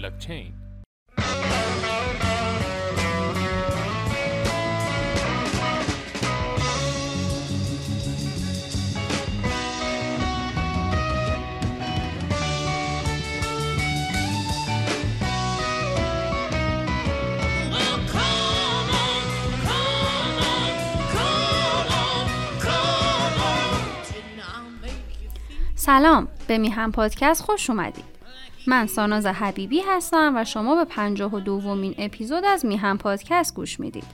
بلاکچین سلام به میهن پادکست خوش اومدید. من ساناز حبیبی هستم و شما به پنجاه و دومین اپیزود از میهن پادکست گوش می‌دید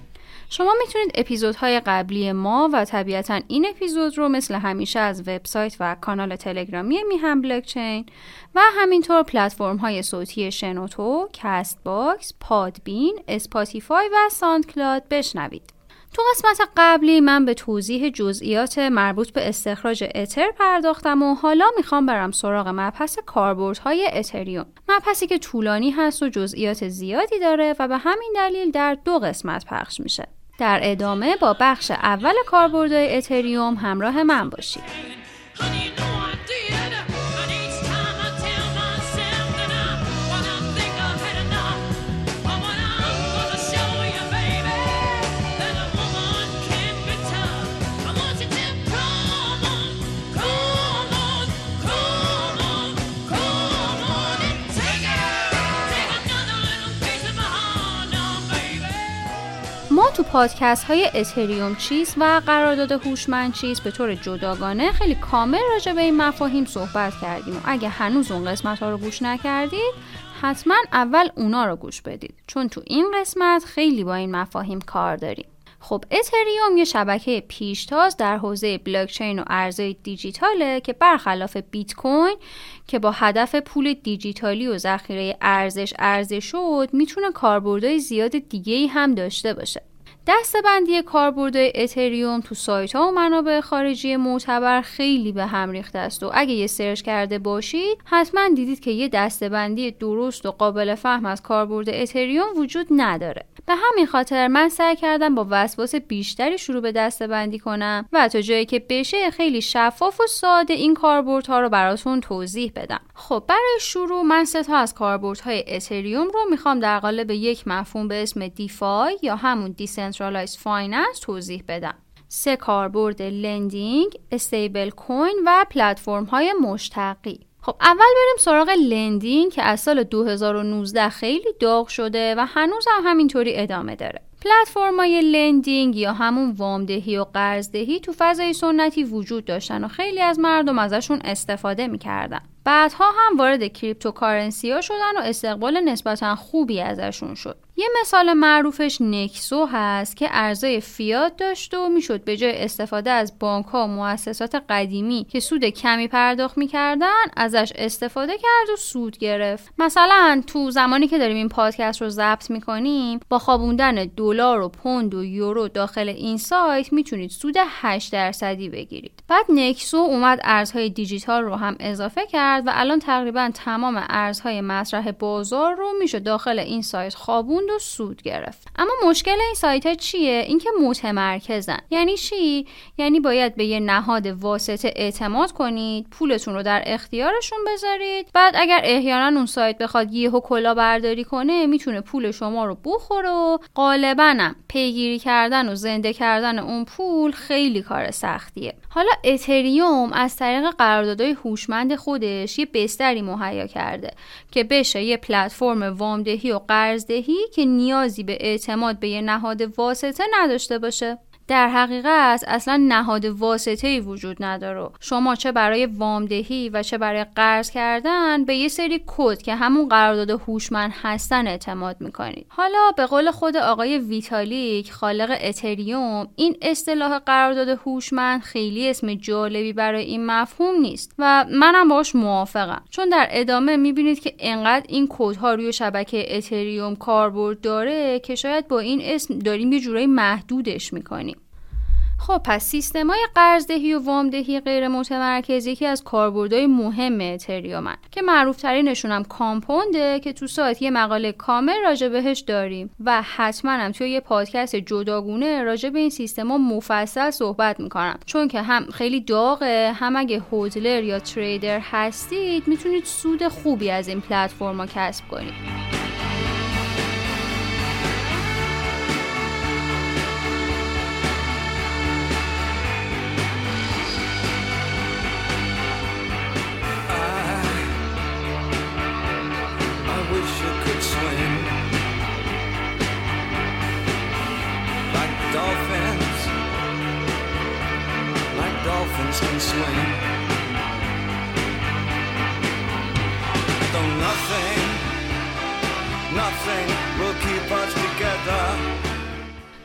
شما می‌تونید اپیزودهای قبلی ما و طبیعتا این اپیزود رو مثل همیشه از وبسایت و کانال تلگرامی میهن بلاکچین و همینطور پلتفرم های صوتی شنوتو، Castbox، پادبین، Spotify و SoundCloud بشنوید. تو قسمت قبلی من به توضیح جزئیات مربوط به استخراج اتر پرداختم و حالا می‌خوام برم سراغ مبحث کاربردهای اتریوم. مبحثی که طولانی هست و جزئیات زیادی داره و به همین دلیل در دو قسمت پخش میشه. در ادامه با بخش اول کاربردهای اتریوم همراه من باشید. تو پادکست های اتریوم چیز و قرارداد هوشمند چیز به طور جداگانه خیلی کامل راجع به این مفاهیم صحبت کردیم. و اگه هنوز اون قسمت ها رو گوش نکردید حتما اول اونا رو گوش بدید. چون تو این قسمت خیلی با این مفاهیم کار داریم. خب اتریوم یه شبکه پیشتاز در حوزه بلاکچین و ارزهای دیجیتاله که برخلاف بیت کوین که با هدف پول دیجیتالی و ذخیره ارزش ارزش شد می‌تونه کاربردهای زیاد دیگه هم داشته باشه. دسته‌بندی کاربردهای اتریوم تو سایت ها و منابع خارجی معتبر خیلی به هم ریخته است و اگه یه search کرده باشید حتما دیدید که یه دسته‌بندی درست و قابل فهم از کاربرد اتریوم وجود نداره. به همین خاطر من سعی کردم با وسواس بیشتری شروع به دسته‌بندی کنم و تا جایی که بشه خیلی شفاف و ساده این کاربردها رو براتون توضیح بدم. خب برای شروع من سه تا از کاربردهای اتریوم رو می‌خوام در قالب یک مفهوم به اسم DeFi یا همون decentralized finance توضیح بدم. سه کاربرد lending، stablecoin و پلتفرم های مشتقی. خب اول بریم سراغ lending که از سال 2019 خیلی داغ شده و هنوز هم همینطوری ادامه داره. پلتفرم‌های lending یا همون وام‌دهی و قرض‌دهی تو فضای سنتی وجود داشتن و خیلی از مردم ازشون استفاده می‌کردن. بعدها هم وارد cryptocurrency ها شدن و استقبال نسبتا خوبی ازشون شد. یه مثال معروفش Nexo هست که ارزای فیات داشت و می‌شد به جای استفاده از بانک ها و مؤسسات قدیمی که سود کمی پرداخت می‌کردن ازش استفاده کرد و سود گرفت. مثلا تو زمانی که داریم این پادکست رو ضبط می‌کنیم با خوابوندن دلار و پوند و یورو داخل این سایت می‌تونید سود 8 درصدی بگیرید. بعد نکسو اومد ارزهای دیجیتال رو هم اضافه کرد و الان تقریبا تمام ارزهای مطرح بازار رو میشه داخل این سایت خوابون و سود گرفت. اما مشکل این سایت ها چیه؟ اینکه متمرکزن. یعنی چی؟ یعنی باید به یه نهاد واسطه اعتماد کنید پولتون رو در اختیارشون بذارید. بعد اگر احیانا اون سایت بخواد یهو کلا برداری کنه می‌تونه پول شما رو بخوره و غالبا پیگیری کردن و زنده کردن اون پول خیلی کار سختیه. حالا اتریوم از طریق قراردادهای هوشمند خودش یه بستری مهیا کرده که بشه یه پلتفرم وامدهی و قرضدهی که نیازی به اعتماد به یه نهاد واسطه نداشته باشه. در حقیقت اصلا نهاد واسطه ای وجود نداره. شما چه برای وامدهی و چه برای قرض کردن به یه سری کد که همون قرارداد هوشمند هستن اعتماد می‌کنید. حالا به قول خود آقای ویتالیک خالق اتریوم این اصطلاح قرارداد هوشمند خیلی اسم جالبی برای این مفهوم نیست و منم باش موافقم. چون در ادامه می‌بینید که انقدر این کدها روی شبکه اتریوم کاربرد داره که شاید با این اسم داریم یه جورایی محدودش می‌کنیم. خب پس سیستم های قرضدهی و وامدهی غیر متمرکز یکی از کاربردهای مهم اتریومن که معروف ترینشون هم کامپونده که تو سایت یه مقاله کامل راجع بهش داریم. و حتما هم توی یه پادکست جداگونه راجع به این سیستم ها مفصل صحبت می‌کنم. چون که هم خیلی داغه هم اگه هودلر یا تریدر هستید می‌تونید سود خوبی از این پلتفرما کسب کنید.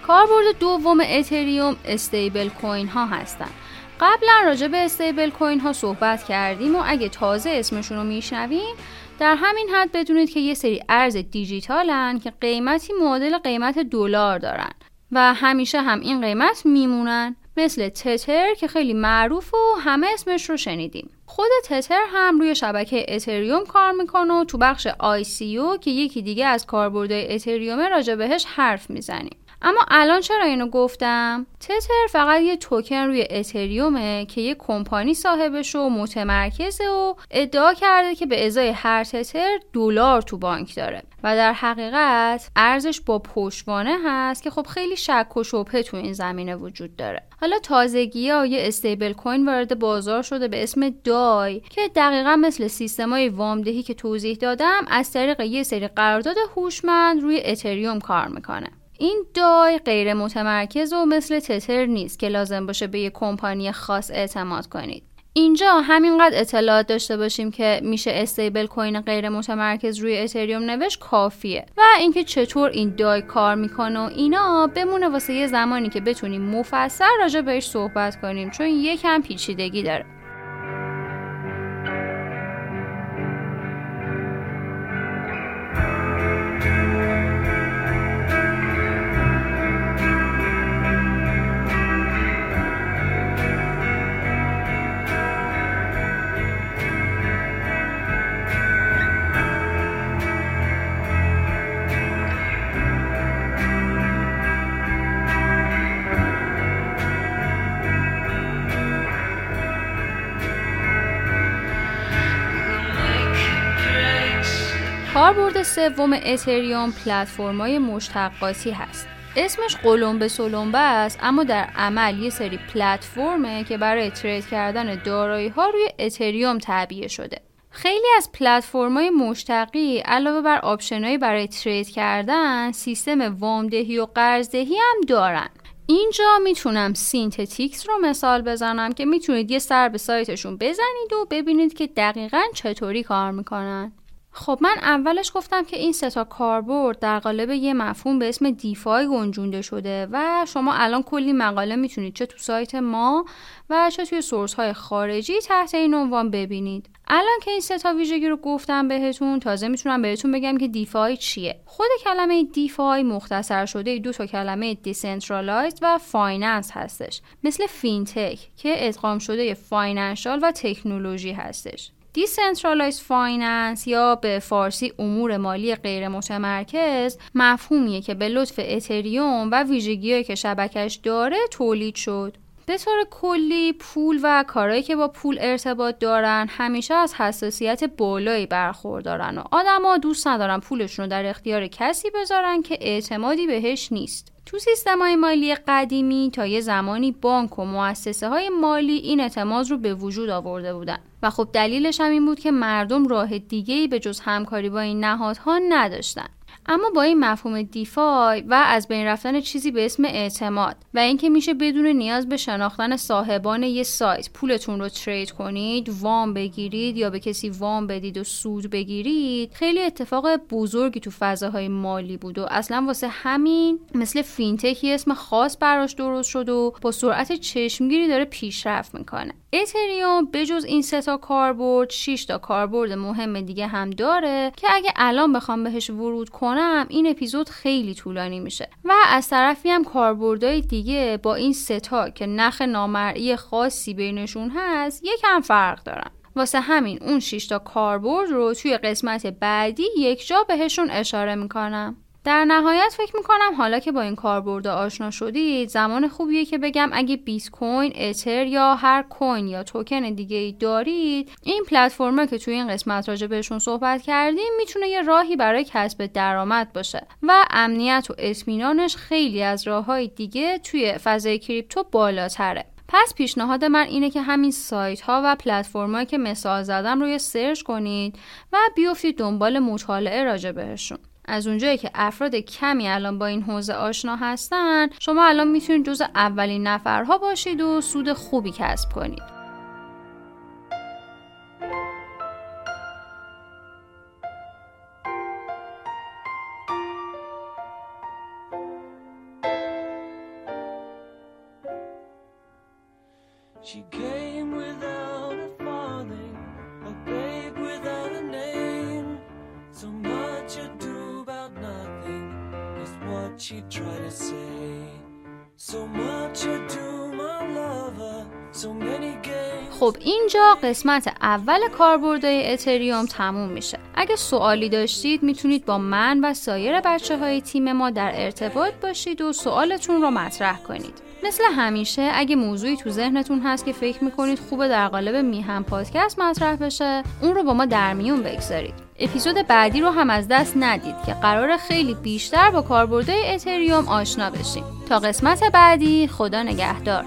کاربرد دوم اتریوم استیبل کوین ها هستن قبلا راجع به استیبل کوین ها صحبت کردیم و اگه تازه اسمشون رو میشنوین در همین حد بدونید که یه سری ارز دیجیتالن که قیمتی معادل قیمت دلار دارن و همیشه هم این قیمت میمونن. مثل تتر که خیلی معروف و همه اسمش رو شنیدیم. خود تتر هم روی شبکه اتریوم کار می‌کنه و تو بخش او که یکی دیگه از کاربردهای اتریومه راجع بهش حرف می‌زنیم. اما الان چرا اینو گفتم؟ تتر فقط یه توکن روی اتریومه که یه کمپانی صاحبش و متمرکزه و ادعا کرده که به ازای هر تتر دلار تو بانک داره. و در حقیقت ارزش با پشتوانه هست که خب خیلی شک و شبهه تو این زمینه وجود داره. حالا تازگی ها یه استیبل کوین وارد بازار شده به اسم دای که دقیقا مثل سیستمای وامدهی که توضیح دادم از طریق یه سری قرارداد هوشمند روی اتریوم کار می‌کنه. این دای غیر متمرکز و مثل تتر نیست که لازم باشه به یک کمپانی خاص اعتماد کنید. اینجا همینقدر اطلاعات داشته باشیم که میشه استیبل کوین غیر متمرکز روی اتریوم نوشت کافیه و اینکه چطور این دای کار می‌کنه و اینا بمونه واسه یه زمانی که بتونیم مفصل راجع بهش صحبت کنیم چون یکم پیچیدگی داره کاربرد سوم اتریوم پلتفرمای مشتقاتی هست. اسمش قلمبه سلمبه است اما در عمل یه سری پلتفرمه که برای trade کردن دارایی ها روی اتریوم تعبیه شده. خیلی از پلتفرم‌های مشتقی علاوه بر option هایی برای trade کردن سیستم وامدهی و قرضدهی هم دارن. اینجا می‌تونم Synthetix رو مثال بزنم که می‌تونید یه سر به سایتشون بزنید و ببینید که دقیقا چطوری کار می‌کنن. خب من اولش گفتم که این ستا کاربرد در قالب یه مفهوم به اسم DeFi گنجونده شده و شما الان کلی مقاله می‌تونید چه تو سایت ما و چه توی source های خارجی تحت این عنوان ببینید. الان که این ستا ویژگی رو گفتم بهتون تازه می‌تونم بهتون بگم که DeFi چیه. خود کلمه DeFi مختصر شده دو تا کلمه decentralized و finance هستش مثل fintech که ادغام شده financial و تکنولوژی هستش. decentralized finance یا به فارسی امور مالی غیر متمرکز مفهومیه که به لطف اتریوم و ویژگیهایی که شبکش داره تولید شد. به طور کلی پول و کارهایی که با پول ارتباط دارن همیشه از حساسیت بالایی برخوردارن و آدما دوست ندارن پولشون رو در اختیار کسی بذارن که اعتمادی بهش نیست. تو سیستم های مالی قدیمی تا یه زمانی بانک و مؤسسه های مالی این اعتماد رو به وجود آورده بودن و خب دلیلش هم این بود که مردم راه دیگه ای به جز همکاری با این نهادها نداشتن. اما با این مفهوم دیفای و از بین رفتن چیزی به اسم اعتماد و اینکه میشه بدون نیاز به شناختن صاحبان یه سایت پولتون رو ترید کنید وام بگیرید یا به کسی وام بدید و سود بگیرید خیلی اتفاق بزرگی تو فضاهای مالی بود و اصلا واسه همین مثل فینتکی اسم خاص براش درست شد و با سرعت چشمگیری داره پیشرفت می‌کنه. اتریوم بجز این سه تا کاربرد 6 تا کاربرد مهم دیگه هم داره که اگه الان بخوام بهش ورود کنم این اپیزود خیلی طولانی میشه. و از طرفی هم کاربردهای دیگه با این سه تا که نخ نامرئی خاصی بینشون هست یکم فرق دارن. واسه همین اون 6 تا کاربرد رو توی قسمت بعدی یک جا بهشون اشاره می‌کنم. در نهایت فکر می‌کنم حالا که با این کاربرد آشنا شدید زمان خوبیه که بگم اگه بیت کوین، اتر یا هر کوین یا توکن دیگه ای دارید این پلتفرم که توی این قسمت راجع بهشون صحبت کردیم می‌تونه یه راهی برای کسب درآمد باشه و امنیت و اطمینانش خیلی از راههای دیگه توی فضای کریپتو بالاتره. پس پیشنهاد من اینه که همین سایت ها و پلتفرم که مثال زدم روی سرچ کنید و بیفتید دنبال مطالعه راجع بهشون. از اونجایی که افراد کمی الان با این حوزه آشنا هستن شما الان می‌تونید جز اولین نفرها باشید و سود خوبی کسب کنید. She tried to say. So much خب اینجا قسمت اول کاربردهای اتریوم تموم میشه. اگه سوالی داشتید می‌تونید با من و سایر بچه های تیم ما در ارتباط باشید و سوالتون رو مطرح کنید. مثل همیشه اگه موضوعی تو ذهنتون هست که فکر می‌کنید خوبه در قالب میهم پادکست مطرح بشه اون رو با ما در میون بگذارید اپیزود بعدی رو هم از دست ندید که قرار خیلی بیشتر با کاربردهای اتریوم آشنا بشیم تا قسمت بعدی خدا نگهدار